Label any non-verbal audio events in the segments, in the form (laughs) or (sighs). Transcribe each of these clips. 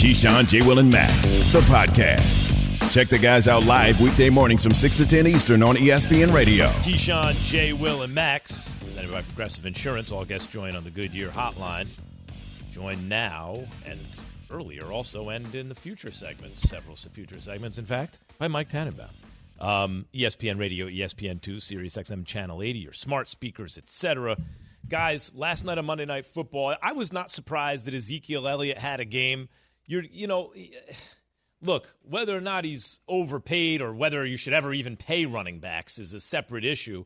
Keyshawn, J. Will, and Max, the podcast. Check the guys out live weekday mornings from 6 to 10 Eastern on ESPN Radio. Keyshawn, J. Will, and Max, presented by Progressive Insurance. All guests join on the Goodyear Hotline. Join now and earlier also, and in the future segments, several future segments, in fact, by Mike Tannenbaum. Um, ESPN Radio, ESPN2, Sirius XM Channel 80, your smart speakers, etc. Guys, last night on Monday Night Football, I was not surprised that Ezekiel Elliott had a game. You're, you know, (sighs) look, whether or not he's overpaid or whether you should ever even pay running backs is a separate issue.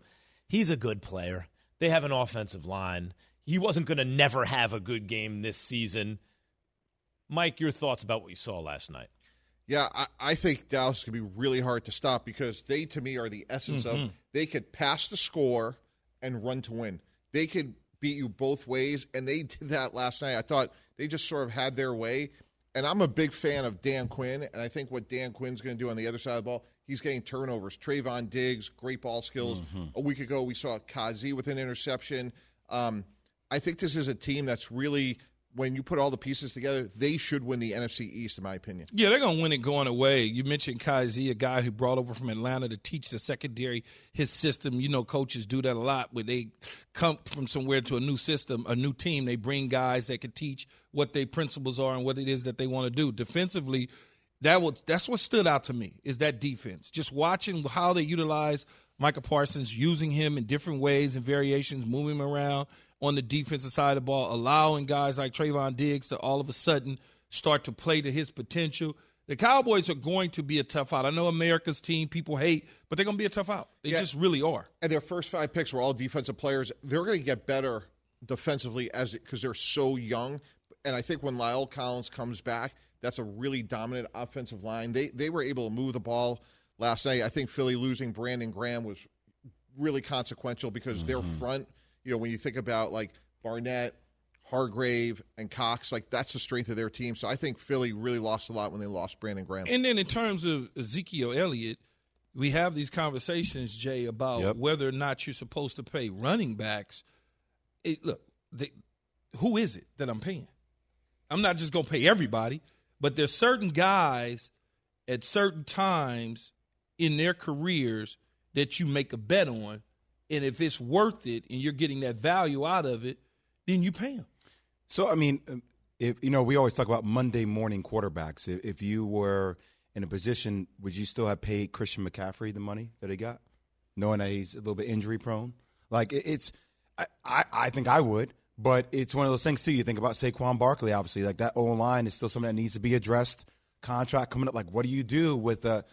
He's a good player. They have an offensive line. He wasn't going to never have a good game this season. Mike, your thoughts about what you saw last night? Yeah, I, I think Dallas is going to be really hard to stop because they, to me, are the essence Mm-hmm. of they could pass the score and run to win. They could beat you both ways, and they (laughs) did that last night. I thought they just sort of had their way. And I'm a big fan of Dan Quinn, and I think what Dan Quinn's going to do on the other side of the ball, he's getting turnovers. Trevon Diggs, great ball skills. A week ago, we saw Kazee with an interception. Um, I think this is a team that's really, when you put all the pieces together, they should win the NFC East, in my opinion. Yeah, they're going to win it going away. You mentioned Kaiser, a guy who brought over from Atlanta to teach the secondary his system. You know, coaches do that a lot where they come from somewhere to a new system, a new team. They bring guys that can teach what their principles are and what it is that they want to do. Defensively, that was that's what stood out to me is that defense. Just watching how they utilize Micah Parsons, using him in different ways and variations, moving him around on the defensive side of the ball, allowing guys like Trevon Diggs to all of a sudden start to play to his potential. The Cowboys are going to be a tough out. I know America's team people hate, but they're going to be a tough out. They Yeah. just really are. and their first five picks were all defensive players. They're going to get better defensively as because they're so young. And I think when La'el Collins comes back, that's a really dominant offensive line. They they were able to move the ball last night. I think Philly losing Brandon Graham was really consequential because their mm-hmm. front. You know, when you think about like Barnett, Hargrave, and Cox, like that's the strength of their team. So I think Philly really lost a lot when they lost Brandon Graham. And then in terms of Ezekiel Elliott, we have these conversations, Jay, about whether or not you're supposed to pay running backs. It, look, they, who is it that I'm paying? I'm not just going to pay everybody, but there's certain guys at certain times in their careers that you make a bet on, and if it's worth it and you're getting that value out of it, then you pay them. So I mean, um, if you know, we always talk about Monday morning quarterbacks. If, you were in a position, would you still have paid Christian McCaffrey the money that he got, knowing that he's a little bit injury prone? Like it, it's, I, I, I think I would, but it's one of those things too. You think about Saquon Barkley, obviously, like that O line is still something that needs to be addressed. Contract coming up, like what do you do with a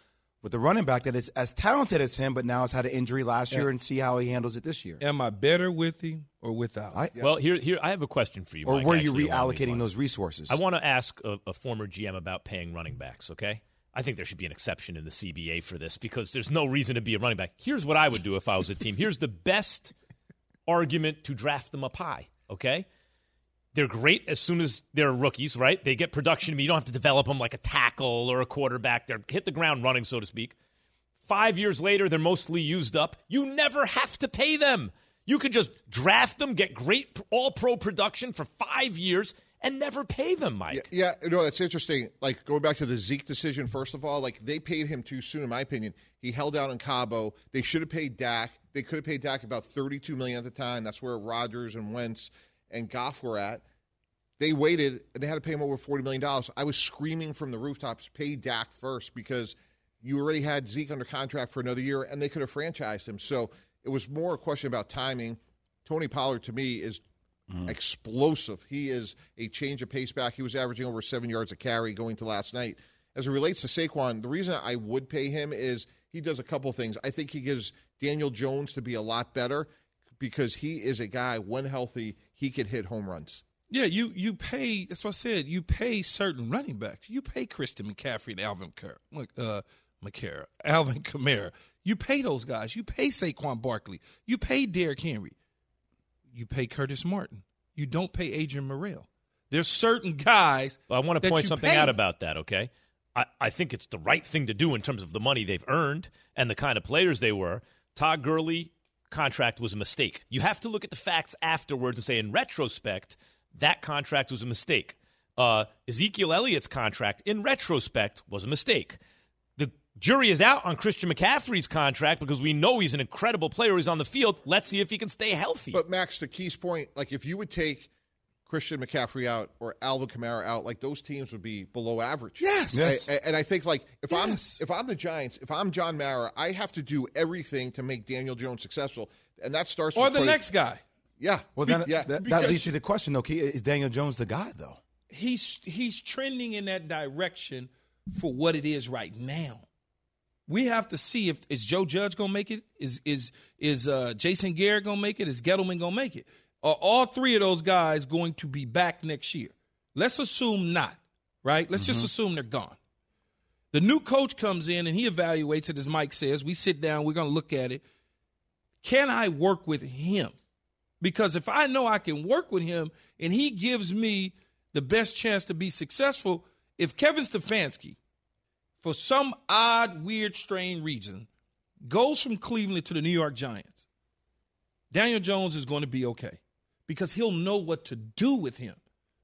with a running back that is as talented as him, but now has had an injury last year, and see how he handles it this year? Am I better with him or without? I, Well, here, here, I have a question for you. or Mike, were you actually, reallocating those resources? I want to ask a, a former GM about paying running backs, okay? I think there should be an exception in the CBA for this because there's no reason to be a running back. Here's what I would do if I was a team. Here's the best argument to draft them up high, okay? They're great as soon as they're rookies, right? They get production. You don't have to develop them like a tackle or a quarterback. They're hit the ground running, so to speak. Five years later, they're mostly used up. You never have to pay them. You could just draft them, get great all pro production for five years, and never pay them, Mike. Yeah, yeah, no, that's interesting. Like going back to the Zeke decision, first of all, like they paid him too soon, in my opinion. He held out in Cabo. They should have paid Dak. They could have paid Dak about thirty-two million at the time. That's where Rodgers and Wentz and Goff were at. They waited and they had to pay him over forty million dollars. I was screaming from the rooftops, pay Dak first because you already had Zeke under contract for another year, and they could have franchised him. So it was more a question about timing. Tony Pollard to me is mm-hmm. explosive. He is a change of pace back. He was averaging over seven yards a carry going to last night. As it relates to Saquon, the reason I would pay him is he does a couple things. I think he gives Daniel Jones to be a lot better because he is a guy when healthy he could hit home runs. Yeah, you you pay. That's what I said. You pay certain running backs. You pay Christian McCaffrey and Alvin Car- uh, McCara, Alvin Kamara. You pay those guys. You pay Saquon Barkley. You pay Derrick Henry. You pay Curtis Martin. You don't pay Adrian Morrell. There's certain guys. Well, I want to point something pay. out about that, okay? I, I think it's the right thing to do in terms of the money they've earned and the kind of players they were. Todd Gurley contract was a mistake. You have to look at the facts afterwards and say, in retrospect, that contract was a mistake. Uh, Ezekiel Elliott's contract, in retrospect, was a mistake. The jury is out on Christian McCaffrey's contract because we know he's an incredible player. He's on the field. Let's see if he can stay healthy. But Max, to Key's point, like if you would take Christian McCaffrey out or Alvin Kamara out, like those teams would be below average. Yes. Yes. A- And I think like if Yes. I'm if I'm the Giants, if I'm John Mara, I have to do everything to make Daniel Jones successful, and that starts or with the putting- next guy. Yeah, Well, then yeah. that, that because- leads to the question, though. Key, is Daniel Jones the guy, though? he's he's trending in that direction for what it is right now. We have to see if is Joe Judge gonna make it? Is is is uh, Jason Garrett gonna make it? Is Gettleman gonna make it? Are all three of those guys going to be back next year? Let's assume not. Right? Let's just mm-hmm. assume they're gone. The new coach comes in and he evaluates it, as Mike says. We sit down, we're gonna look at it. Can I work with him? Because if I know I can work with him and he gives me the best chance to be successful, if Kevin Stefanski, for some odd, weird, strange reason, goes from Cleveland to the New York Giants, Daniel Jones is going to be okay because he'll know what to do with him.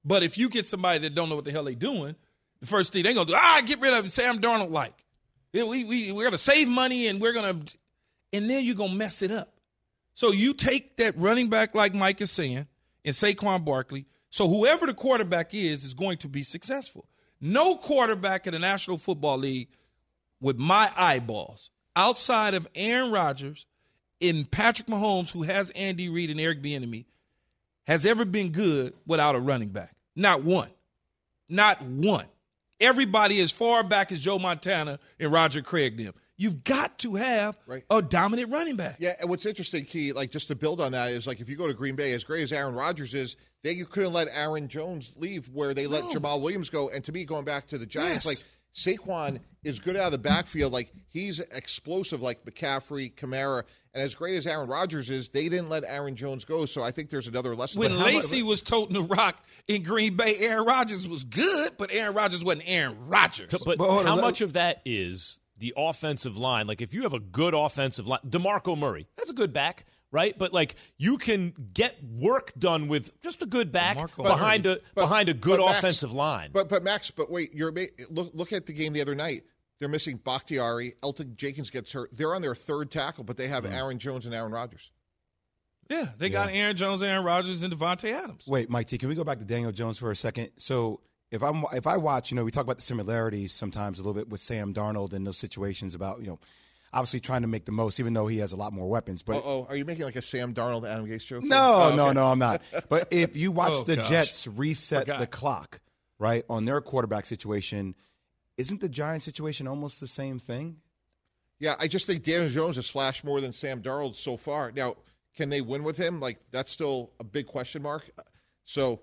But if you get somebody that don't know what the hell they're doing, the first thing they're to do, ah, get rid of him, Sam Darnold like. We, we, we're to save money and we're to, and then you're to mess it up. So you take that running back like Mike is saying and Saquon Barkley. So whoever the quarterback is is going to be successful. No quarterback in the National Football League with my eyeballs outside of Aaron Rodgers and Patrick Mahomes, who has Andy Reid and Eric Bieniemy, has ever been good without a running back. Not one. Not one. Everybody as far back as Joe Montana and Roger Craig them. You've got to have Right. a dominant running back. Yeah, and what's interesting, Key, like just to build on that, is like if you go to Green Bay, as great as Aaron Rodgers is, they you couldn't let Aaron Jones leave where they let No. Jamaal Williams go. And to me, going back to the Giants, Yes. like Saquon is good out of the backfield. Like he's explosive, like McCaffrey, Kamara, and as great as Aaron Rodgers is, they didn't let Aaron Jones go. So I think there's another lesson. When But how much- Lacy was toting the rock in Green Bay, Aaron Rodgers was good, but Aaron Rodgers wasn't Aaron Rodgers. But, But how much of that is the offensive line? Like, if you have a good offensive line, DeMarco Murray, that's a good back, right? But like, you can get work done with just a good back DeMarco behind Murray. a behind a good but Max- offensive line. But but Max, but wait, you're look look at the game the other night. They're missing Bakhtiari. Elgton Jenkins gets hurt. They're on their third tackle, but they have mm. Aaron Jones and Aaron Rodgers. yeah, they got Aaron Jones, Aaron Rodgers, and Davante Adams. Wait, Mike T, can we go back to Daniel Jones for a second? So if I'm if I watch, you know, we talk about the similarities sometimes a little bit with Sam Darnold in those situations about, you know, obviously trying to make the most, even though he has a lot more weapons. But Oh, are you making like a Sam Darnold Adam Gase joke? no, Oh, no, no, I'm not. But if you watch (laughs) Oh, the gosh. Jets reset Forgot. the clock, right, on their quarterback situation, isn't the Giants situation almost the same thing? Yeah, I just think Daniel Jones has flashed more than Sam Darnold so far. Now, can they win with him? Like that's still a big question mark. So,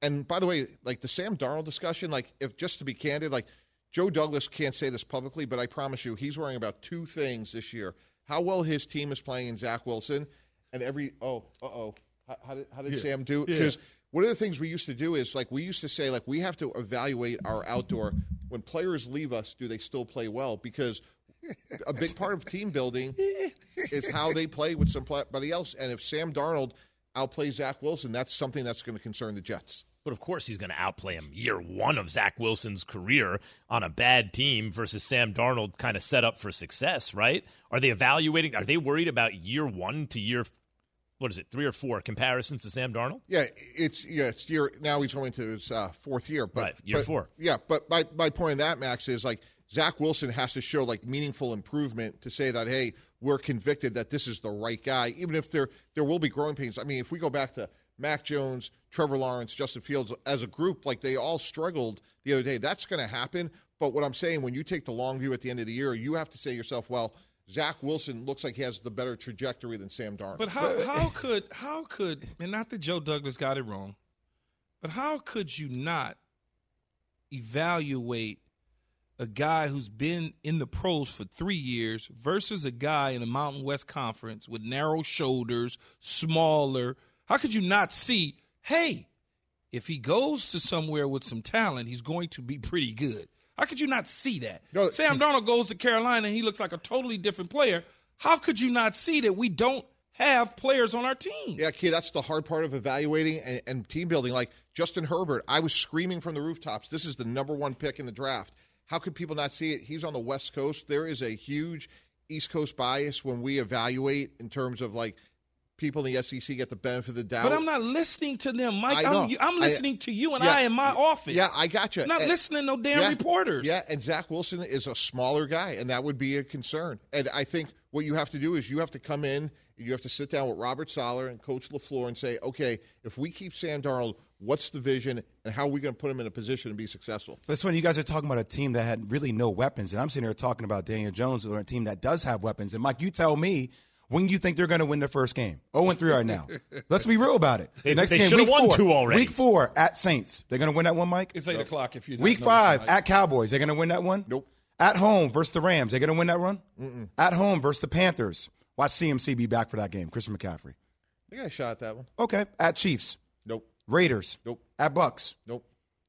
and by the way, like the Sam Darnold discussion, like if just to be candid, like Joe Douglas can't say this publicly, but I promise you, he's worrying about two things this year: how well his team is playing in Zach Wilson, and every oh, uh oh, how, how did how did Sam do? Because one of the things we used to do is like we used to say like we have to evaluate our outdoor when players leave us, do they still play well? Because a big part of team building (laughs) is how they play with somebody else. And if Sam Darnold outplays Zach Wilson, that's something that's going to concern the Jets. But of course, he's going to outplay him year one of Zach Wilson's career on a bad team versus Sam Darnold, kind of set up for success, right? Are they evaluating? Are they worried about year one to year, what is it, three or four comparisons to Sam Darnold? Yeah, it's yeah, it's year now he's going to his uh, fourth year, but Right, year but- four. Yeah, but my my point in that Max is like Zach Wilson has to show like meaningful improvement to say that hey, we're convicted that this is the right guy, even if there there will be growing pains. I mean, if we go back to Mac Jones, Trevor Lawrence, Justin Fields as a group, like they all struggled the other day. That's going to happen. But what I'm saying, when you take the long view at the end of the year, you have to say to yourself, well. Zach Wilson looks like he has the better trajectory than Sam Darnold. But how how could how could and not that Joe Douglas got it wrong, but how could you not evaluate a guy who's been in the pros for three years versus a guy in the Mountain West Conference with narrow shoulders, smaller? How could you not see, hey, if he goes to somewhere with some talent, he's going to be pretty good? How could you not see that? No, Sam Darnold goes to Carolina and he looks like a totally different player. How could you not see that we don't have players on our team. Yeah, kid, that's the hard part of evaluating and, and team building. Like Justin Herbert, I was screaming from the rooftops, this is the number one pick in the draft. How could people not see it? He's on the West Coast. There is a huge East Coast bias when we evaluate in terms of like people in the SEC get the benefit of the doubt. But I'm not listening to them, Mike. I know. I'm, I'm I- listening to you and Yeah. I in my office. Yeah, I got you. I'm not And- listening to no damn yeah, reporters. Yeah, and Zach Wilson is a smaller guy, and that would be a concern. And I think what you have to do is you have to come in, you have to sit down with Robert Saleh and Coach LaFleur and say, okay, if we keep Sam Darnold, what's the vision, and how are we going to put him in a position to be successful? That's when you guys are talking about a team that had really no weapons, and I'm sitting here talking about Daniel Jones or a team that does have weapons. And Mike, you tell me when you think they're going to win their first game. 0 3 right now. (laughs) Let's be real about it. They- Next they game, week won four. two already. Week four at Saints. They're going to win that one, Mike. It's eight o'clock if you're Week five Mike. at Cowboys. They're going to win that one. Nope. At home versus the Rams. They're going to win that run. Mm-mm. At home versus the Panthers. Watch CMC be back for that game. Christian McCaffrey. They got a shot at that one. Okay. At Chiefs. Nope. Raiders. Nope. At Bucks. Nope.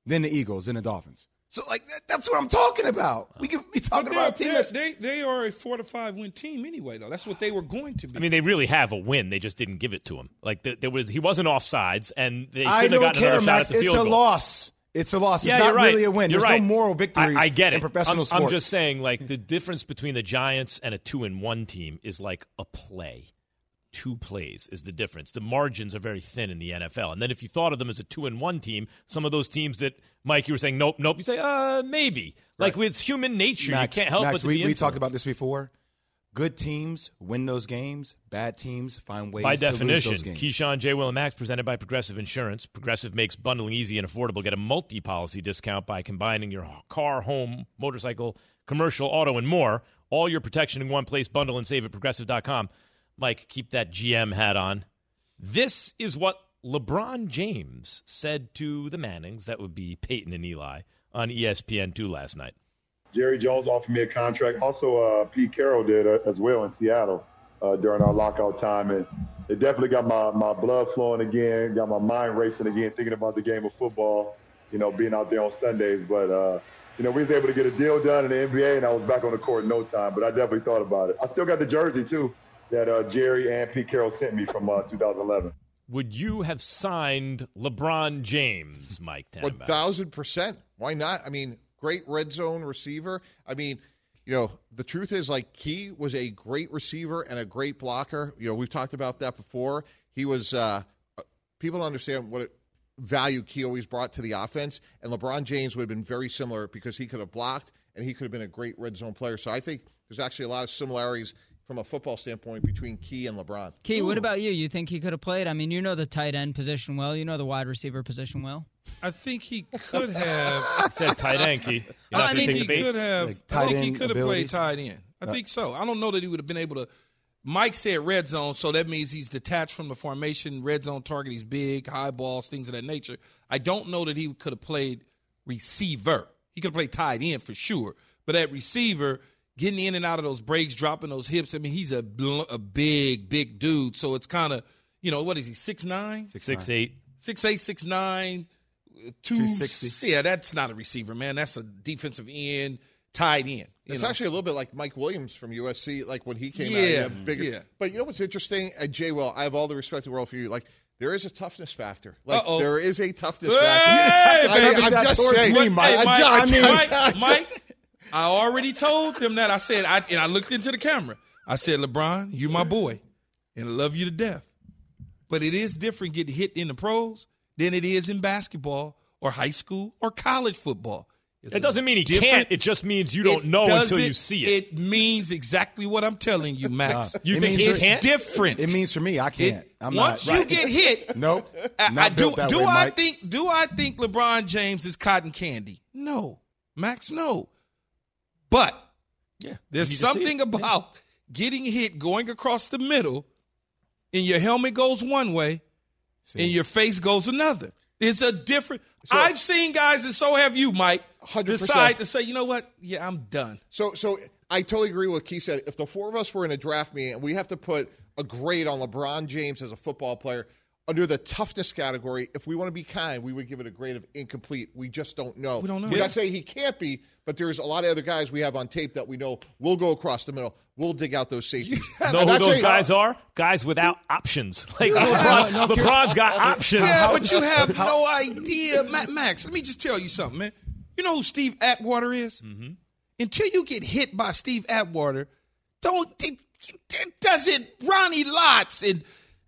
Then the Eagles. Then the Dolphins. So like that, that's what I'm talking about. We could be talking about a team they're- that's they they are a four to five win team anyway, though. That's what they were going to be. I mean, they really have a win. They just didn't give it to him. Like the, there was, he wasn't offsides, and they shouldn't have don't gotten care, another shot Max. at the field. It's field a goal. loss. It's a loss. Yeah, it's not you're right. really a win. You're There's right. no moral victories I, I get it. in professional I'm, sports. I'm just saying, like the difference between the Giants and a two and one team is like a play. Two plays is the difference. The margins are very thin in the NFL. And then if you thought of them as a two and one team, some of those teams that Mike you were saying nope, nope, you say uh maybe. Like with human nature, Max, you can't help Max, but we, we talked about this before. Good teams win those games. Bad teams find ways By to lose definition, those games. Keyshawn, J. Will, and Max presented by Progressive Insurance. Progressive makes bundling easy and affordable. Get a multi policy discount by combining your car, home, motorcycle, commercial, auto, and more. All your protection in one place. Bundle and save at progressive.com. Mike, keep that GM hat on. This is what LeBron James said to the Mannings, that would be Peyton and Eli, on E ESPN2 last night. Jerry Jones offered me a contract. Also, uh, Pete Carroll did uh, as well in Seattle uh, during our lockout time, and it definitely got my, my blood flowing again, got my mind racing again, thinking about the game of football. You know, being out there on Sundays, but uh, you know, we was able to get a deal done in the NBA, and I was back on the court in no time. But I definitely thought about it. I still got the jersey too that uh, Jerry and Pete Carroll sent me from uh, 2011. Would you have signed LeBron James, Mike One thousand percent. Why not? I mean, great red zone receiver. I mean, you know, the truth is, like, Key was a great receiver and a great blocker. You know, we've talked about that before. He was. uh People don't understand what it, value Key always brought to the offense, and LeBron James would have been very similar because he could have blocked and he could have been a great red zone player. So I think there's actually a lot of similarities from a football standpoint between Key and LeBron. Key, what about you? You think he could have played? I mean, you know the tight end position well. You know the wide receiver position well. I think he could have. (laughs) said tight end, Key. You're I not I to think take he could have. Like I tight think he could have played tight end. I think so. I don't know that he would have been able to. Mike said red zone, so that means he's detached from the formation. Red zone target, he's big, high balls, things of that nature. I don't know that he could have played receiver. He could have played tight end for sure, but at receiver, getting in and out of those breaks, dropping those hips. I mean, he's a a big, big dude. So it's kind of, you know, what is he six nine? Six eight. six eight, six nine, two 260. Yeah, that's not a receiver, man. That's a defensive end, tied in. you It's know. actually a little bit like Mike Williams from USC, like when he came out. Yeah, bigger. yeah. But you know what's interesting? At Jay Will, I have all the respect in the world for you. Like there is a toughness factor. Like Uh-oh. there is a toughness Hey, factor. I mean, I'm just saying. me, Mike. Hey, I, Mike, I, mean, Mike, Mike, I already told them that. I said, I, and I looked into the camera. I said, LeBron, you're my boy, and I love you to death. But it is different getting hit in the pros than it is in basketball or high school or college football. It's It doesn't mean he can't. It just means you don't know until doesn't- you see it. It means exactly what I'm telling you, Max. Nah. You It think means he it's can't? different. It means for me, I can't. It- I'm once not. you get hit, Nope. I- I, do built that do way, I Mike. think do I think LeBron James is cotton candy? No, Max, no. But yeah, there's you need to see something it. about getting hit, going across the middle, and your helmet goes one way, and your face goes another. It's a different. I've seen guys, and so have you, Mike. 100%. Decide to say, you know what? Yeah, I'm done. So, so I totally agree with what Keith said. If the four of us were in a draft meeting and we have to put a grade on LeBron James as a football player, under the toughness category, if we want to be kind, we would give it a grade of incomplete. We just don't know. We don't know. We're Yeah. not saying he can't be, but there's a lot of other guys we have on tape that we know will go across the middle. We'll dig out those safeties. Know I'm who those saying- guys are? Guys without options. (laughs) Like LeBron, LeBron's got options. Yeah, but you have (laughs) no idea, Max. Let me just tell you something, man. You know who Steve Atwater is? Mm-hmm. Until you get hit by Steve Atwater, don't it, it doesn't Ronnie Lott and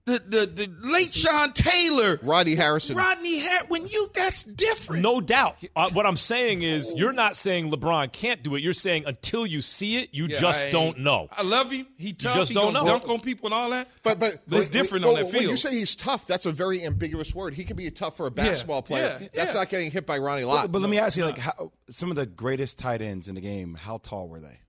the the, the late Sean Taylor, Rodney Harrison. Rodney Hat. When you that's different. No doubt. Uh, what I'm saying is, you're not saying LeBron can't do it. You're saying until you see it, you Yeah, just I- don't know. I love him. He tough. just he don't know. dunk on people and all that. But but, But it's when- different when- on that field. When you say he's tough, that's a very ambiguous word. He can be tough for a basketball player. yeah, that's yeah. not getting hit by Ronnie Lott. But, but let me ask you, like, how, some of the greatest tight ends in the game, how tall were they?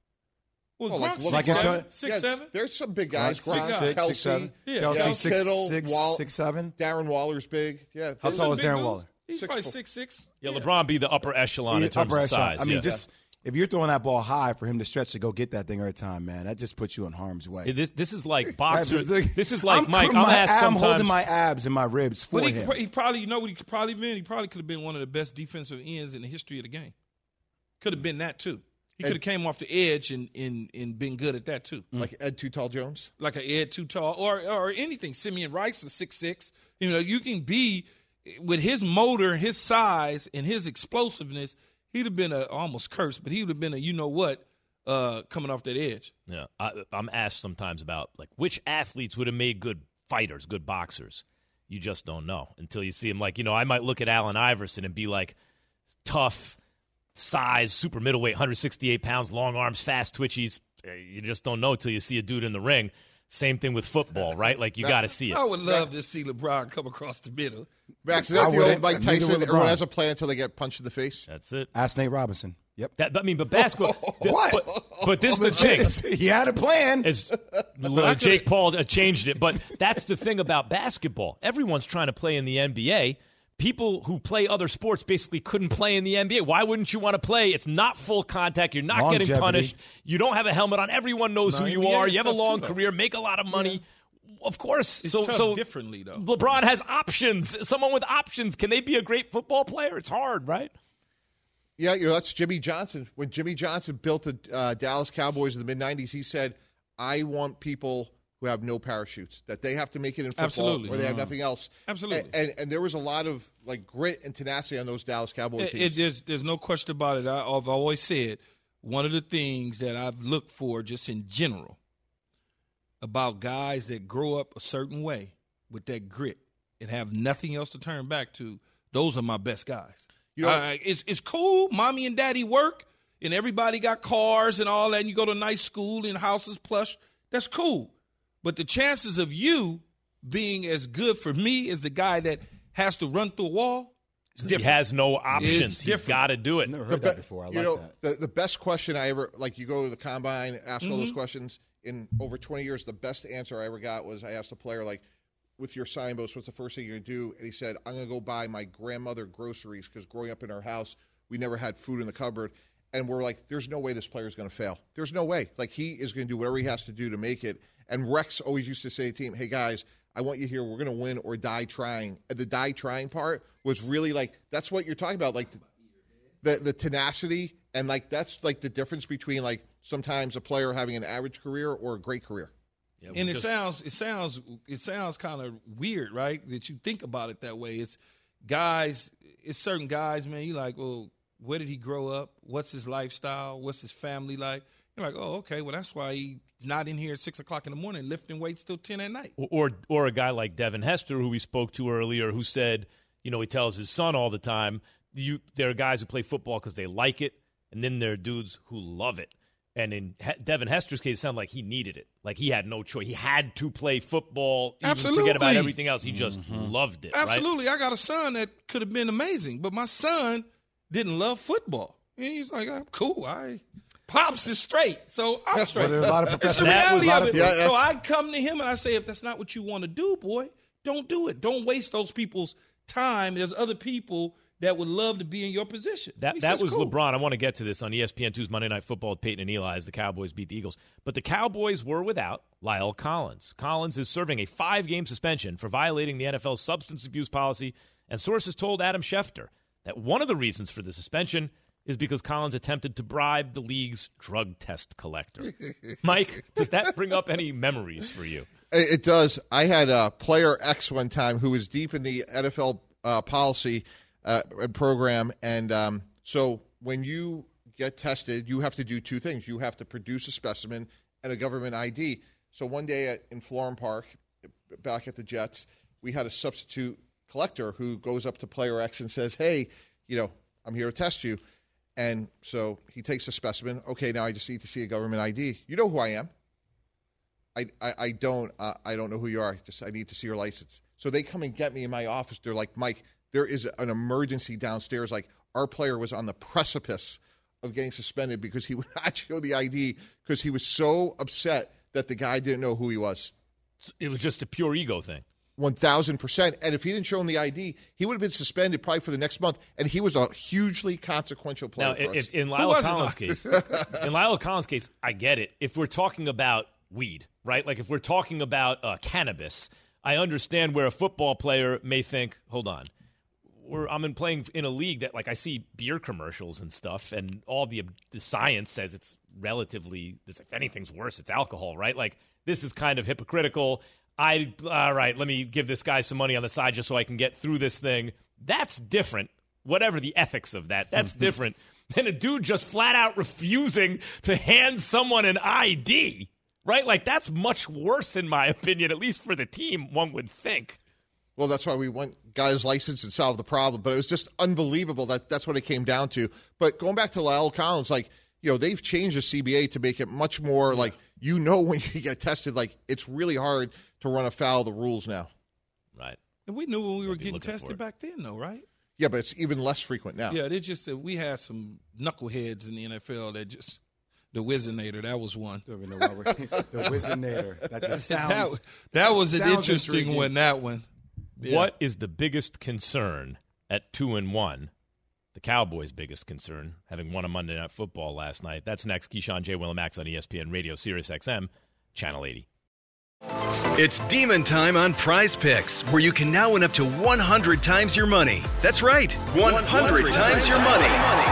Well, Oh, like- Gronk, like six, Antonio- seven, six, Yeah, seven. There's some big guys. Six, Gronk, six, Kelce, six, seven. Yeah. Kelce, Yeah. six, Kittle, six, Wall- six, seven. Darren Waller's big. Yeah. How tall is Darren dudes. Waller? He's Six probably foot. six six. Yeah, LeBron be the upper echelon in Yeah, terms upper of echelon. size. I mean, yeah. just if you're throwing that ball high for him to stretch to go get that thing every time, man, that just puts you in harm's way. this this is like boxer. This is like I'm, Mike. I'm my- asked I'm sometimes. holding my abs and my ribs for But he, him. he probably, you know what he could probably been? He probably could have been one of the best defensive ends in the history of the game. Could have been that too. He could have came off the edge and, and and been good at that too. like Ed Too Tall Jones. Like an Ed too tall or or anything. Simeon Rice is six six. You know, you can be with his motor, his size, and his explosiveness. He'd have been a almost cursed, but he would have been a you know what uh, coming off that edge. Yeah, I, I'm asked sometimes about like which athletes would have made good fighters, good boxers. You just don't know until you see him. Like you know, I might look at Allen Iverson and be like, tough, size, super middleweight, 168 pounds, long arms, fast twitchies. Eh, You just don't know until you see a dude in the ring. Same thing with football, (laughs) right? Like you got to see it. I would love to see LeBron come across the middle. Max, is that I the old. Mike Tyson? Everyone has a plan until they get punched in the face. That's it. Ask Nate Robinson. Yep. That, I mean, but basketball. (laughs) What? But, but this is the (laughs) thing. he had a plan. As uh, Jake Paul uh, changed it, but that's the thing about basketball. Everyone's trying to play in the NBA. People who play other sports basically couldn't play in the NBA. Why wouldn't you want to play? It's not full contact. You're not getting punished. You don't have a helmet on. Everyone knows No, who you NBA are. You have a tough too, long career, make a lot of money. Of course. It's so, so differently though. LeBron has options. Someone with options. Can they be a great football player? It's hard, right? Yeah, you know that's Jimmy Johnson. When Jimmy Johnson built the uh, Dallas Cowboys in the mid '90s, he said, "I want people who have no parachutes. That they have to make it in football, Absolutely. or they have mm-hmm. nothing else." Absolutely. And, and and there was a lot of like grit and tenacity on those Dallas Cowboys It, teams. it, there's, there's no question about it. I, I've always said one of the things that I've looked for just in general about guys that grow up a certain way with that grit and have nothing else to turn back to, those are my best guys. You know- I- it's, it's cool. Mommy and daddy work and everybody got cars and all that, and you go to nice school and houses plush. That's cool. But the chances of you being as good for me as the guy that has to run through a wall he has no options. It's He's different. got to do it. Never the heard be- that before. I you like know, that. The, the best question I ever like. You go to the combine, ask all Mm-hmm. those questions. In over 20 years, the best answer I ever got was I asked a player like, "With your sign signpost, what's the first thing you're gonna do?" And he said, "I'm gonna go buy my grandmother groceries because growing up in our house, we never had food in the cupboard." And we're like, "There's no way this player is gonna fail. There's no way. Like he is gonna do whatever he has to do to make it." And Rex always used to say to the team, "Hey guys." I want you here. We're going to win or die trying. And The die trying part was really like that's what you're talking about. Like the the tenacity and like that's like the difference between like sometimes a player having an average career or a great career. Yeah, and we it just- sounds it sounds it sounds kind of weird, right? That you think about it that way. It's guys, it's certain guys, man. You like, well, where did he grow up? What's his lifestyle? What's his family like? You're like, oh, okay. Well, that's why he's not in here at six o'clock in the morning lifting weights till ten at night. or or a guy like Devin Hester, who we spoke to earlier, who said, you know, he tells his son all the time, you there are guys who play football because they like it, and then there are dudes who love it. And in he- Devin Hester's case, it sounded like he needed it, like he had no choice. He had to play football. Even Forget about everything else. He just mm-hmm. loved it. right? Absolutely, I got a son that could have been amazing, but my son didn't love football. And he's like, I'm cool. I pops is straight, so I'm straight. there's a lot of (laughs) That's the professional- That was- reality of it. Yeah, so I come to him and I say, if that's not what you want to do, boy, don't do it. Don't waste those people's time. There's other people that would love to be in your position. That that says, was cool. LeBron. I want to get to this on ESPN 2's Monday Night Football with Peyton and Eli as the Cowboys beat the Eagles. But the Cowboys were without La'el Collins. Collins is serving a five game suspension for violating the NFL's substance abuse policy, and sources told Adam Schefter that one of the reasons for the suspension is because Collins attempted to bribe the league's drug test collector. (laughs) Mike, does that bring up any memories for you? It does. I had a player X one time who was deep in the NFL uh, policy uh, program, and um, so when you get tested, you have to do two things. You have to produce a specimen and a government ID. So one day at, in Florham Park, back at the Jets, we had a substitute collector who goes up to player X and says, "Hey, you know, I'm here to test you." And so he takes a specimen. Okay, now I just need to see a government ID. You know who I am. I, I, I don't uh, I don't know who you are. Just I need to see your license. So they come and get me in my office. They're like, Mike, there is an emergency downstairs. Like our player was on the precipice of getting suspended because he would (laughs) not show the ID because he was so upset that the guy didn't know who he was. It was just a pure ego thing. One thousand percent. And if he didn't show him the ID, he would have been suspended probably for the next month. And he was a hugely consequential player Now, for us. if, in La'el wasn't Collins' case, (laughs) in La'el Collins' case, I get it. If we're talking about weed, right? Like if we're talking about uh, cannabis, I understand where a football player may think, "Hold on, we're I'm in playing in a league that like I see beer commercials and stuff, and all the the science says it's relatively. This, if anything's worse, it's alcohol, right? Like this is kind of hypocritical. I all right, let me give this guy some money on the side just so I can get through this thing. That's different. Whatever the ethics of that, that's (laughs) different than a dude just flat out refusing to hand someone an ID. Right? Like that's much worse in my opinion, at least for the team, one would think. Well, that's why we went guy's license and solved the problem. But it was just unbelievable that that's what it came down to. But going back to La'el Collins, like you know, they've changed the CBA to make it much more like you know when you get tested. Like it's really hard to run afoul of the rules now. Right. And we knew when we were getting tested back then, though, right? Yeah, but it's even less frequent now. Yeah, they just said we had some knuckleheads in the NFL that just the Whizzinator. That was one. the Whizzinator. That just (laughs) sounds. That, that was an interesting intriguing. one. That one. Yeah. What is the biggest concern at two and one? The Cowboys' biggest concern, having won a Monday Night Football last night. That's next. Keyshawn J. Will and on ESPN Radio, Sirius XM, Channel 80. It's demon time on prize picks, where you can now win up to 100 times your money. That's right, 100 times your money.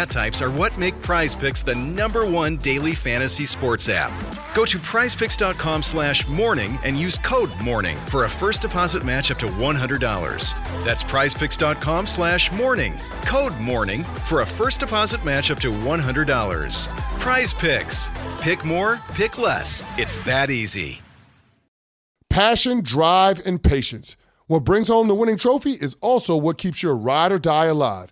stat types are what make Prize Picks the number one daily fantasy sports app. Go to prizepicks.com slash morning and use code morning for a first deposit match up to $100. That's prizepicks.com slash morning. Code morning for a first deposit match up to $100. Prize Picks. Pick more, pick less. It's that easy. Passion, drive, and patience. What brings home the winning trophy is also what keeps your ride or die alive.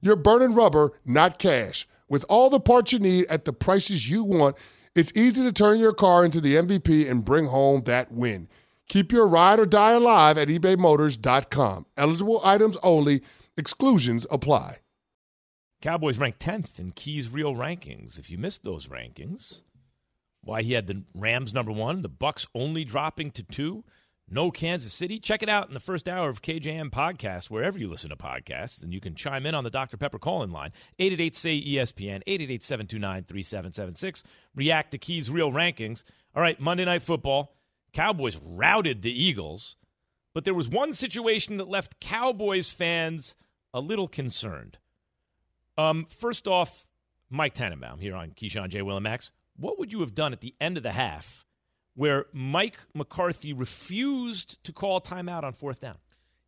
you're burning rubber, not cash. With all the parts you need at the prices you want, it's easy to turn your car into the MVP and bring home that win. Keep your ride or die alive at ebaymotors.com. Eligible items only, exclusions apply. Cowboys ranked 10th in Key's real rankings. If you missed those rankings, why he had the Rams number one, the Bucks only dropping to two, no Kansas City. Check it out in the first hour of KJM podcast, wherever you listen to podcasts, and you can chime in on the Dr. Pepper call-in line, 888-SAY-ESPN, 888-729-3776. React to Key's real rankings. All right, Monday Night Football. Cowboys routed the Eagles, but there was one situation that left Cowboys fans a little concerned. Um, first off, Mike Tannenbaum here on Keyshawn J. Will and Max. What would you have done at the end of the half where Mike McCarthy refused to call timeout on fourth down?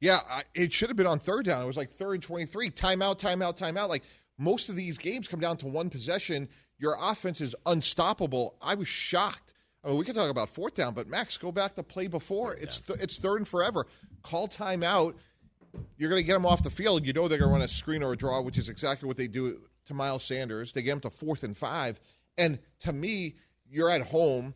Yeah, I, it should have been on third down. It was like third and 23. Timeout, timeout, timeout. Like most of these games come down to one possession. Your offense is unstoppable. I was shocked. I mean, we can talk about fourth down, but Max, go back to play before. It's th- it's third and forever. Call timeout. You're going to get them off the field. You know they're going to run a screen or a draw, which is exactly what they do to Miles Sanders. They get him to fourth and five. And to me, you're at home.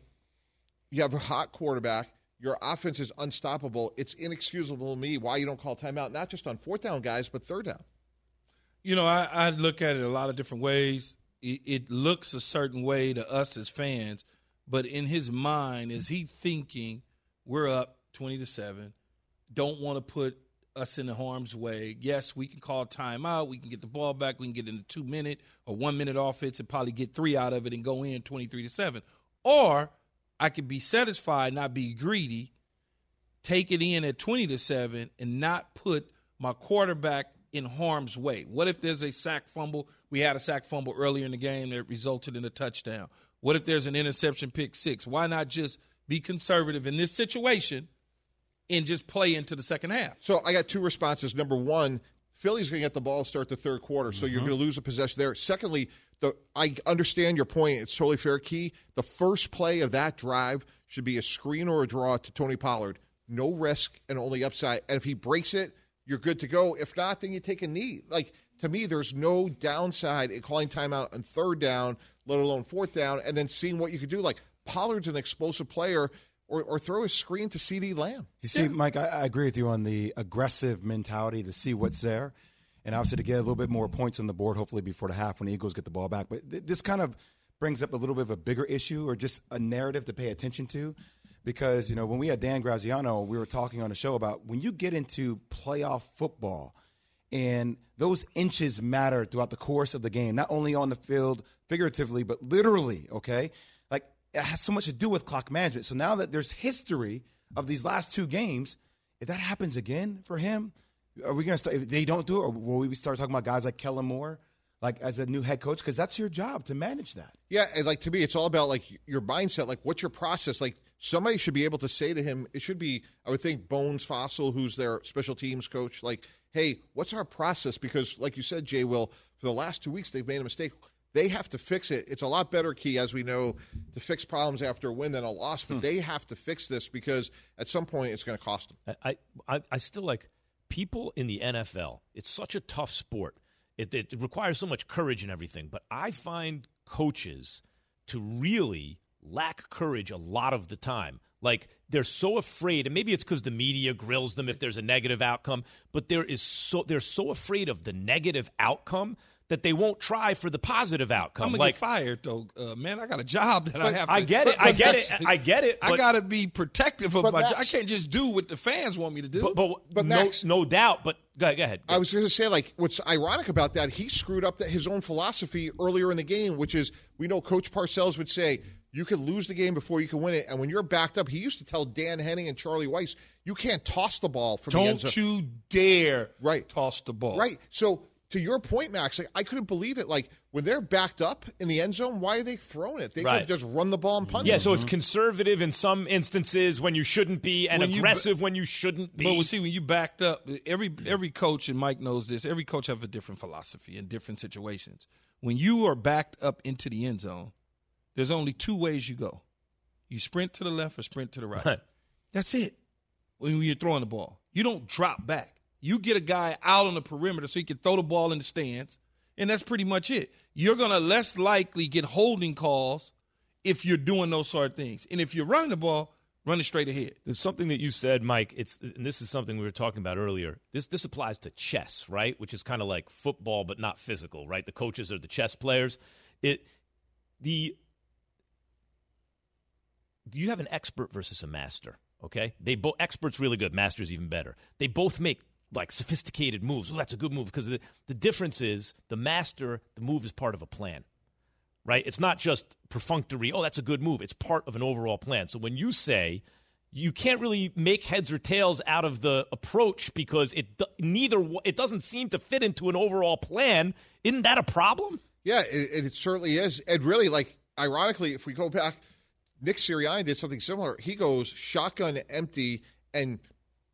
You have a hot quarterback. Your offense is unstoppable. It's inexcusable to me why you don't call timeout, not just on fourth down, guys, but third down. You know, I, I look at it a lot of different ways. It, it looks a certain way to us as fans, but in his mind, is he thinking we're up 20 to 7, don't want to put us in harm's way. Yes, we can call timeout. We can get the ball back. We can get in a two minute or one minute offense and probably get three out of it and go in 23 to 7. Or I could be satisfied, not be greedy, take it in at 20 to 7 and not put my quarterback in harm's way. What if there's a sack fumble? We had a sack fumble earlier in the game that resulted in a touchdown. What if there's an interception pick six? Why not just be conservative in this situation and just play into the second half? So I got two responses. Number one, Philly's going to get the ball start the third quarter, so you're mm-hmm. going to lose a possession there. Secondly, the I understand your point. It's totally fair. Key, the first play of that drive should be a screen or a draw to Tony Pollard. No risk and only upside. And if he breaks it, you're good to go. If not, then you take a knee. Like to me, there's no downside in calling timeout on third down, let alone fourth down, and then seeing what you could do. Like Pollard's an explosive player, or, or throw a screen to CeeDee Lamb. You see, Mike, I, I agree with you on the aggressive mentality to see what's there, and obviously to get a little bit more points on the board, hopefully before the half when the Eagles get the ball back. But th- this kind of brings up a little bit of a bigger issue, or just a narrative to pay attention to, because you know when we had Dan Graziano, we were talking on the show about when you get into playoff football. And those inches matter throughout the course of the game, not only on the field figuratively, but literally, okay? Like it has so much to do with clock management. So now that there's history of these last two games, if that happens again for him, are we going to start? If they don't do it, or will we start talking about guys like Kellen Moore, like as a new head coach? Because that's your job to manage that. Yeah, and like to me, it's all about like your mindset. Like, what's your process? Like, somebody should be able to say to him, it should be, I would think, Bones Fassel, who's their special teams coach, like, hey, what's our process? Because, like you said, Jay Will, for the last two weeks, they've made a mistake. They have to fix it. It's a lot better, Key, as we know, to fix problems after a win than a loss. But hmm. they have to fix this because at some point it's going to cost them. I, I, I still like people in the NFL. It's such a tough sport. It, it requires so much courage and everything. But I find coaches to really lack courage a lot of the time. Like they're so afraid, and maybe it's because the media grills them if there's a negative outcome. But there is so they're so afraid of the negative outcome that they won't try for the positive outcome. I'm gonna like get fired though, uh, man. I got a job that I have. To, (laughs) I get it. I get it. I get it. I got to be protective of my. Max- job. I can't just do what the fans want me to do. But, but, But no, Max- no doubt. But go ahead. Go ahead. I was going to say, like, what's ironic about that, he screwed up that his own philosophy earlier in the game, which is we know Coach Parcells would say, you can lose the game before you can win it. And when you're backed up, he used to tell Dan Henning and Charlie Weis, you can't toss the ball from the end Don't zone. you dare Right. toss the ball. Right. So to your point, Max, like, I couldn't believe it. Like when they're backed up in the end zone, why are they throwing it? They Right. could have just run the ball and punt yeah, it. so it's mm-hmm. conservative in some instances when you shouldn't be, and When you- aggressive when you shouldn't be. But we see when you backed up, every every coach and Mike knows this. Every coach have a different philosophy in different situations. When you are backed up into the end zone, there's only two ways you go: you sprint to the left or sprint to the right. Right. That's it. When you're throwing the ball, you don't drop back. You get a guy out on the perimeter so he can throw the ball in the stands, and that's pretty much it. You're gonna less likely get holding calls if you're doing those sort of things, and if you're running the ball, run it straight ahead. There's something that you said, Mike. It's and this is something we were talking about earlier. This this applies to chess, right? Which is kind of like football, but not physical, right? The coaches are the chess players. It the you have an expert versus a master. Okay, they both experts really good, masters even better. They both make like sophisticated moves. Oh, that's a good move because the the difference is the master, the move is part of a plan right? It's not just perfunctory, oh, that's a good move. It's part of an overall plan. So when you say you can't really make heads or tails out of the approach because it neither it doesn't seem to fit into an overall plan. Isn't that a problem? Yeah, it, it certainly is. And really, like ironically, if we go back, Nick Sirianni did something similar. He goes shotgun empty, and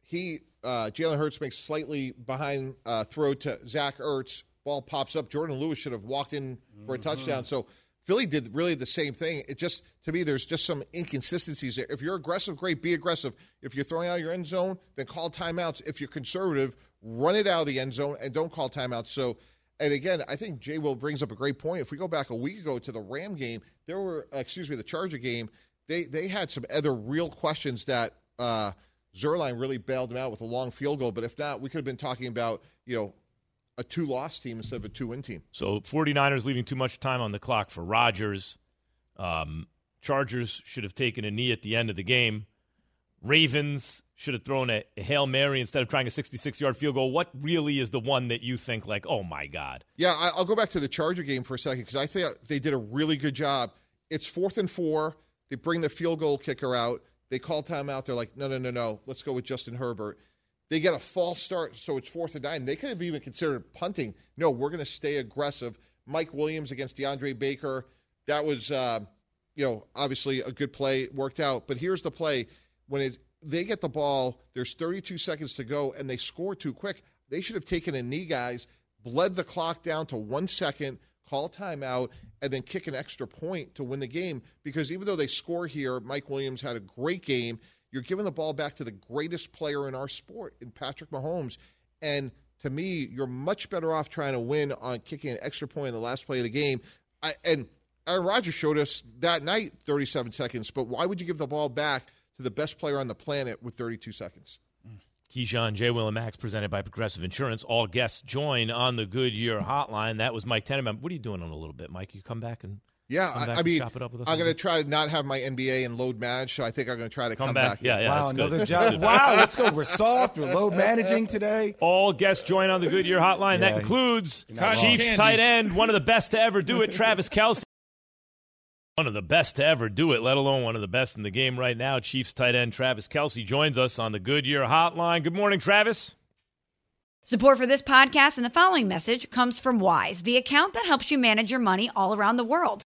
he uh, Jalen Hurts makes slightly behind uh, throw to Zach Ertz. Ball pops up. Jourdan Lewis should have walked in for a mm-hmm. touchdown. So Philly did really the same thing. It just to me, there's just some inconsistencies there. If you're aggressive, great, be aggressive. If you're throwing out your end zone, then call timeouts. If you're conservative, run it out of the end zone and don't call timeouts. So, and again, I think Jay Will brings up a great point. If we go back a week ago to the Ram game, there were excuse me, the Charger game. They they had some other real questions that uh, Zuerlein really bailed them out with a long field goal. But if not, we could have been talking about you know a two loss team instead of a two win team. So 49ers leaving too much time on the clock for Rodgers. Um, Chargers should have taken a knee at the end of the game. Ravens should have thrown a, Hail Mary instead of trying a 66 yard field goal. What really is the one that you think, like, oh my God? Yeah, I, will go back to the Charger game for a second because I think they did a really good job. It's fourth and four. They bring the field goal kicker out. They call timeout. They're like, no, no, no, no. Let's go with Justin Herbert. They get a false start, so it's fourth and nine. They could have even considered punting. No, we're going to stay aggressive. Mike Williams against DeAndre Baker. That was, uh, you know, obviously a good play. Worked out. But here's the play when it, they get the ball, there's 32 seconds to go, and they score too quick. They should have taken a knee, guys, bled the clock down to one second, call timeout, and then kick an extra point to win the game. Because even though they score here, Mike Williams had a great game. You're giving the ball back to the greatest player in our sport, in Patrick Mahomes. And to me, you're much better off trying to win on kicking an extra point in the last play of the game. I, and Aaron Rodgers showed us that night 37 seconds, but why would you give the ball back to the best player on the planet with 32 seconds? Keyshawn, J. Will, and Max, presented by Progressive Insurance. All guests join on the Goodyear hotline. That was Mike Tannenbaum. What are you doing in a little bit, Mike? You come back and yeah, I, I mean, I'm going to try to not have my NBA and load manage, so I think I'm going to try to come, come back. back. Yeah, yeah. Wow, another job. wow, let's go. We're soft. We're load managing today. All guests join on the Goodyear Hotline. Yeah, that includes Chiefs tight end, one of the best to ever do it, Travis Kelce. One of the best to ever do it, let alone one of the best in the game right now. Chiefs tight end Travis Kelce joins us on the Goodyear Hotline. Good morning, Travis. Support for this podcast and the following message comes from Wise, the account that helps you manage your money all around the world.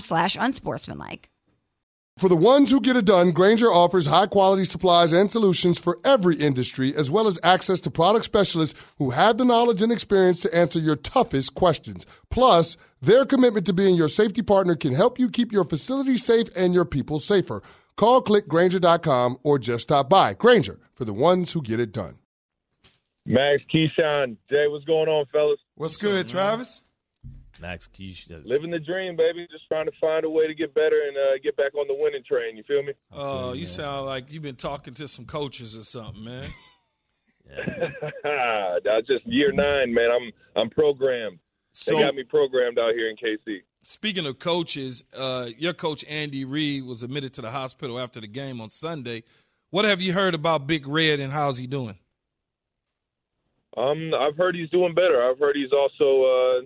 slash unsportsmanlike. For the ones who get it done, Grainger offers high quality supplies and solutions for every industry, as well as access to product specialists who have the knowledge and experience to answer your toughest questions. Plus, their commitment to being your safety partner can help you keep your facility safe and your people safer. Call clickgrainger.com or just stop by. Grainger for the ones who get it done. Max Keyshawn, Jay, what's going on, fellas? What's good, Travis? Max Keish does. Living the dream, baby. Just trying to find a way to get better and uh, get back on the winning train. You feel me? Oh, uh, you sound like you've been talking to some coaches or something, man. (laughs) (laughs) yeah. just year nine, man. I'm I'm programmed. So, they got me programmed out here in KC. Speaking of coaches, uh, your coach Andy Reid was admitted to the hospital after the game on Sunday. What have you heard about Big Red and how's he doing? Um, I've heard he's doing better. I've heard he's also uh,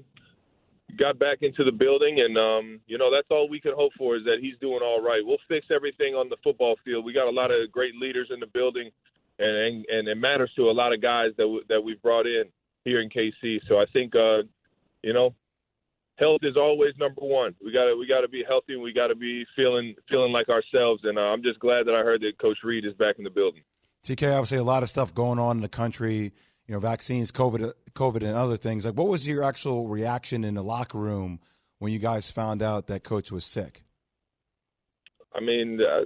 got back into the building, and um, you know that's all we can hope for is that he's doing all right. We'll fix everything on the football field. We got a lot of great leaders in the building, and and, and it matters to a lot of guys that w- that we've brought in here in KC. So I think uh, you know health is always number one. We got to we got to be healthy and we got to be feeling feeling like ourselves. And uh, I'm just glad that I heard that Coach Reid is back in the building. TK, obviously a lot of stuff going on in the country you know, vaccines, COVID, COVID, and other things. Like, what was your actual reaction in the locker room when you guys found out that coach was sick? I mean, uh,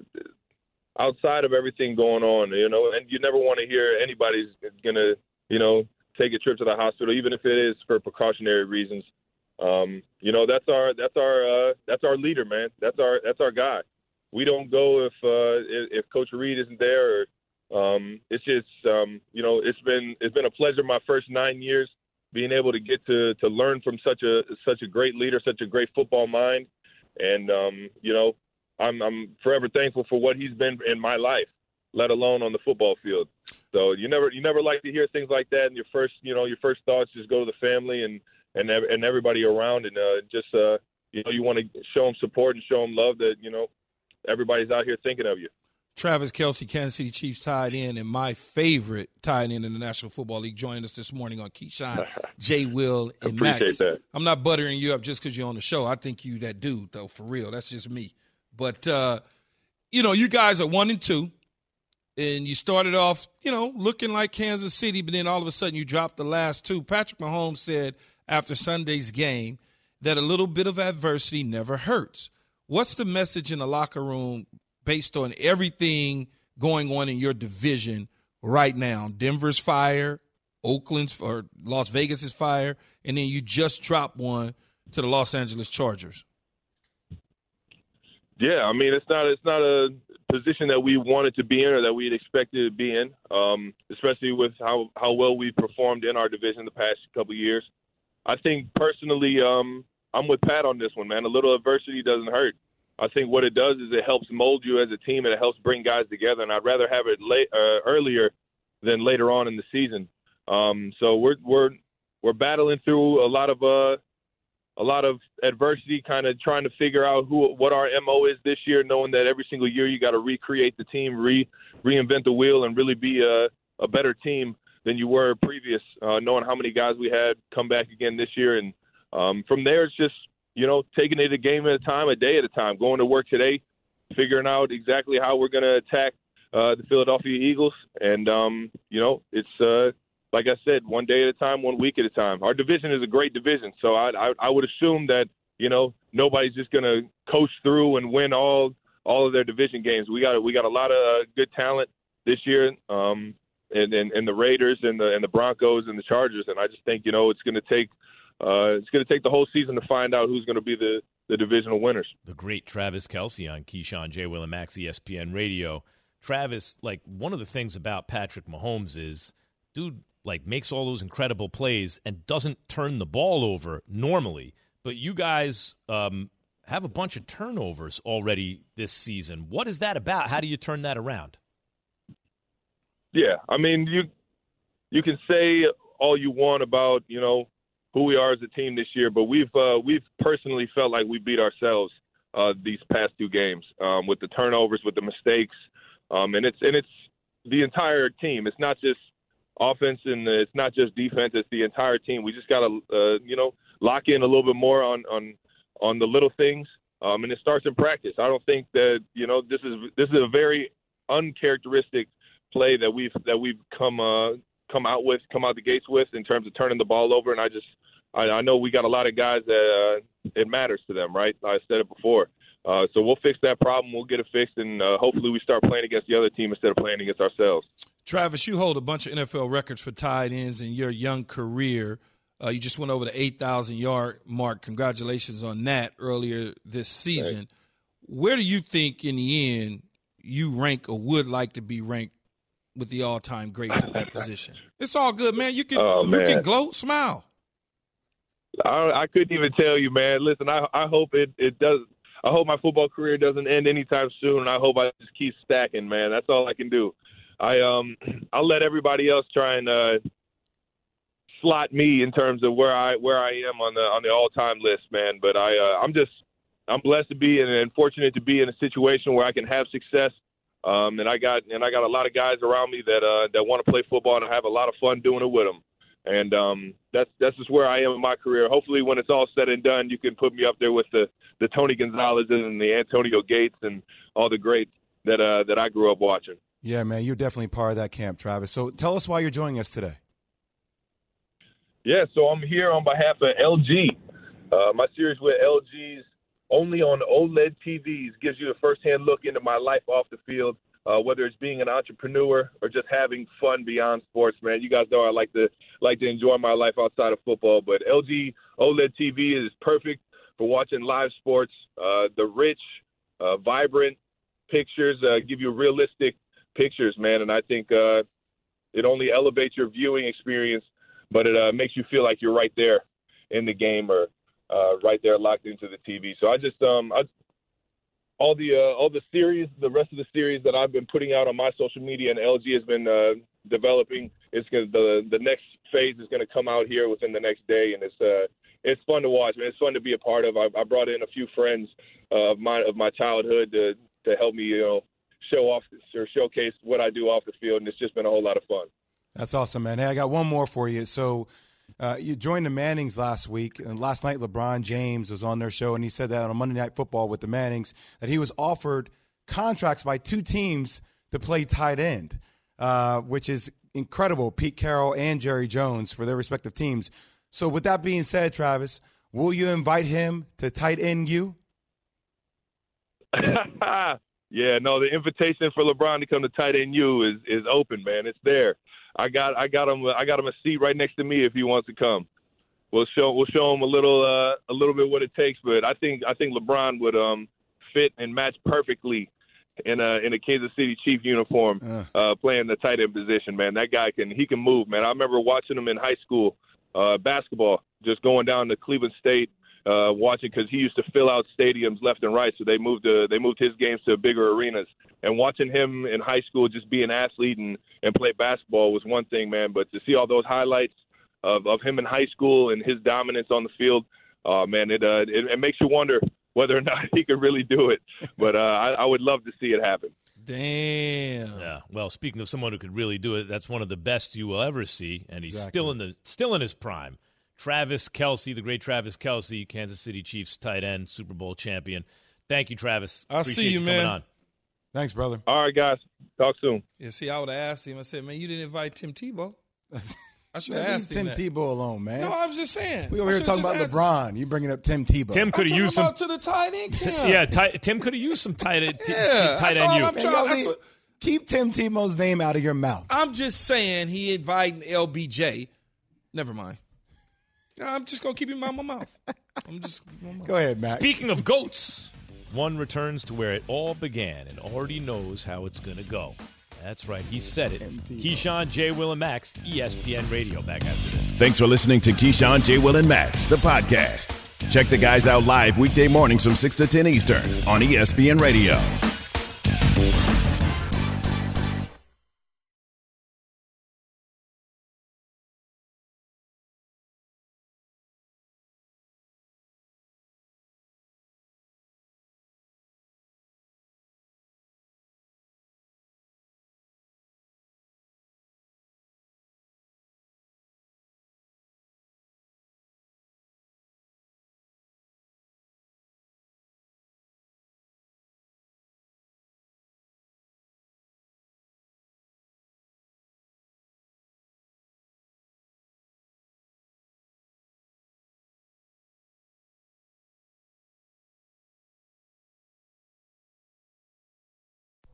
outside of everything going on, you know, and you never want to hear anybody's gonna, you know, take a trip to the hospital, even if it is for precautionary reasons. Um, you know, that's our that's our uh, that's our leader, man. That's our that's our guy. we don't go if uh, if Coach Reid isn't there. Or, um, it's just um, you know it's been it's been a pleasure my first nine years being able to get to to learn from such a such a great leader, such a great football mind, and um, you know I'm I'm forever thankful for what he's been in my life, let alone on the football field. So you never you never like to hear things like that, and your first you know your first thoughts just go to the family and and and everybody around, and uh, just uh, you know you want to show them support and show them love that you know everybody's out here thinking of you. Travis Kelce, Kansas City Chiefs tight end, and my favorite tight end in the National Football League, joined us this morning on Keyshawn, (laughs) Jay Will, and Max. that. I'm not buttering you up just because you're on the show. I think you that dude, though, for real. That's just me. But uh, you know, you guys are one and two, and you started off, you know, looking like Kansas City, but then all of a sudden you dropped the last two. Patrick Mahomes said after Sunday's game that a little bit of adversity never hurts. What's the message in the locker room based on everything going on in your division right now? Denver's fire, Oakland's or Las Vegas is fire, and then you just dropped one to the Los Angeles Chargers. Yeah, I mean it's not it's not a position that we wanted to be in or that we'd expected to be in, um, especially with how how well we performed in our division the past couple years. I think personally, um, I'm with Pat on this one, man. A little adversity doesn't hurt. I think what it does is it helps mold you as a team and it helps bring guys together. And I'd rather have it late uh, earlier than later on in the season. Um, so we're we're we're battling through a lot of uh, a lot of adversity, kind of trying to figure out who what our mo is this year, knowing that every single year you got to recreate the team, re reinvent the wheel, and really be a, a better team than you were previous. Uh, knowing how many guys we had come back again this year, and um, from there it's just you know taking it a game at a time, a day at a time, going to work today, figuring out exactly how we're going to attack uh, the Philadelphia Eagles, and um, you know it's. Uh, like I said, one day at a time, one week at a time. Our division is a great division, so I I, I would assume that you know nobody's just going to coast through and win all all of their division games. We got we got a lot of uh, good talent this year, um, and, and and the Raiders and the and the Broncos and the Chargers, and I just think you know it's going to take uh, it's going to take the whole season to find out who's going to be the the divisional winners. The great Travis Kelce on Keyshawn J. Will and Max ESPN Radio. Travis, like one of the things about Patrick Mahomes is, dude, like makes all those incredible plays and doesn't turn the ball over normally. But you guys um, have a bunch of turnovers already this season. What is that about? How do you turn that around? Yeah, I mean you you can say all you want about you know who we are as a team this year, but we've uh, we've personally felt like we beat ourselves uh, these past two games um, with the turnovers, with the mistakes, um, and it's and it's the entire team. It's not just offense and it's not just defense; it's the entire team. We just got to uh, you know lock in a little bit more on on on the little things, um, and it starts in practice. I don't think that you know this is this is a very uncharacteristic play that we've that we've come uh, come out with, come out the gates with in terms of turning the ball over. And I just, I, I know we got a lot of guys that uh, it matters to them, right? I said it before. Uh, so we'll fix that problem. We'll get it fixed, and uh, hopefully we start playing against the other team instead of playing against ourselves. Travis, you hold a bunch of NFL records for tight ends in your young career. Uh, you just went over the 8,000 yard mark. Congratulations on that earlier this season. Thanks. Where do you think, in the end, you rank or would like to be ranked with the all time greats at that position? It's all good, man. You can Oh, you can gloat, smile. I, I couldn't even tell you, man. Listen, I, I hope it, it does. I hope my football career doesn't end anytime soon, and I hope I just keep stacking, man. That's all I can do. I um (clears throat) I'll let everybody else try and uh, slot me in terms of where I where I am on the on the all time list, man. But I uh, I'm just I'm blessed to be and fortunate to be in a situation where I can have success. Um, and I got and I got a lot of guys around me that uh, that want to play football and I have a lot of fun doing it with them. And um, that's that's just where I am in my career. Hopefully, when it's all said and done, you can put me up there with the the Tony Gonzalez's and the Antonio Gates and all the greats that uh, that I grew up watching. Yeah, man, you're definitely part of that camp, Travis. So tell us why you're joining us today. Yeah, so I'm here on behalf of LG. Uh, my series with LG's only on OLED TVs gives you a firsthand look into my life off the field, uh, whether it's being an entrepreneur or just having fun beyond sports. Man, you guys know I like to like to enjoy my life outside of football, but LG OLED TV is perfect for watching live sports. Uh, the rich, uh, vibrant, pictures, uh, give you realistic pictures, man. And I think uh, it only elevates your viewing experience, but it uh, makes you feel like you're right there in the game or uh, right there locked into the TV. So I just um I all the uh, all the series, the rest of the series that I've been putting out on my social media and LG has been uh, developing. It's gonna the the next phase is going to come out here within the next day, and it's uh it's fun to watch. Man, it's fun to be a part of. I, I brought in a few friends uh, of my of my childhood to to help me, you know, show off or showcase what I do off the field, and it's just been a whole lot of fun. That's awesome, man. Hey, I got one more for you. So. Uh, you joined the Mannings last week, and last night LeBron James was on their show, and he said that on Monday Night Football with the Mannings that he was offered contracts by two teams to play tight end, uh, which is incredible. Pete Carroll and Jerry Jones for their respective teams. So, with that being said, Travis, will you invite him to tight end you? (laughs) yeah, no, the invitation for LeBron to come to tight end you is is open, man. It's there. I got I got him I got him a seat right next to me if he wants to come. We'll show we'll show him a little uh, a little bit what it takes, but I think I think LeBron would um fit and match perfectly in a in a Kansas City Chief uniform, uh. uh, playing the tight end position. Man, that guy can he can move. Man, I remember watching him in high school uh, basketball, just going down to Cleveland State, uh, watching because he used to fill out stadiums left and right. So they moved to they moved his games to bigger arenas. And watching him in high school just be an athlete and and play basketball was one thing, man. But to see all those highlights of of him in high school and his dominance on the field, uh, man, it, uh, it it makes you wonder whether or (laughs) not he could really do it. But uh, I, I would love to see it happen. Damn. Yeah. Well, speaking of someone who could really do it, that's one of the best you will ever see, and he's Exactly. still in the still in his prime. Travis Kelce, the great Travis Kelce, Kansas City Chiefs tight end, Super Bowl champion. Thank you, Travis. I'll Appreciate see you, coming man. on. Thanks, brother. All right, guys. Talk soon. Yeah, see, I would have asked him. I said, man, you didn't invite Tim Tebow. (laughs) I should have asked Tim that. Tebow alone, man. No, I was just saying. we over here talking about asked LeBron. You bringing up Tim Tebow? Tim could have used some. to the tight end camp. Yeah, ti- Tim could have used some tight end. T- Yeah, tight end you. I'm trying- y'all what- keep Tim Tebow's name out of your mouth. I'm just saying he inviting LBJ. Never mind. No, I'm just gonna keep him out my mouth. I'm just Go ahead, Max. Speaking of goats, one returns to where it all began and already knows how it's going to go. That's right, he said it. Keyshawn, J. Will, and Max, ESPN Radio. Back after this. Thanks for listening to Keyshawn, J. Will, and Max, the podcast. Check the guys out live weekday mornings from 6 to 10 Eastern on ESPN Radio.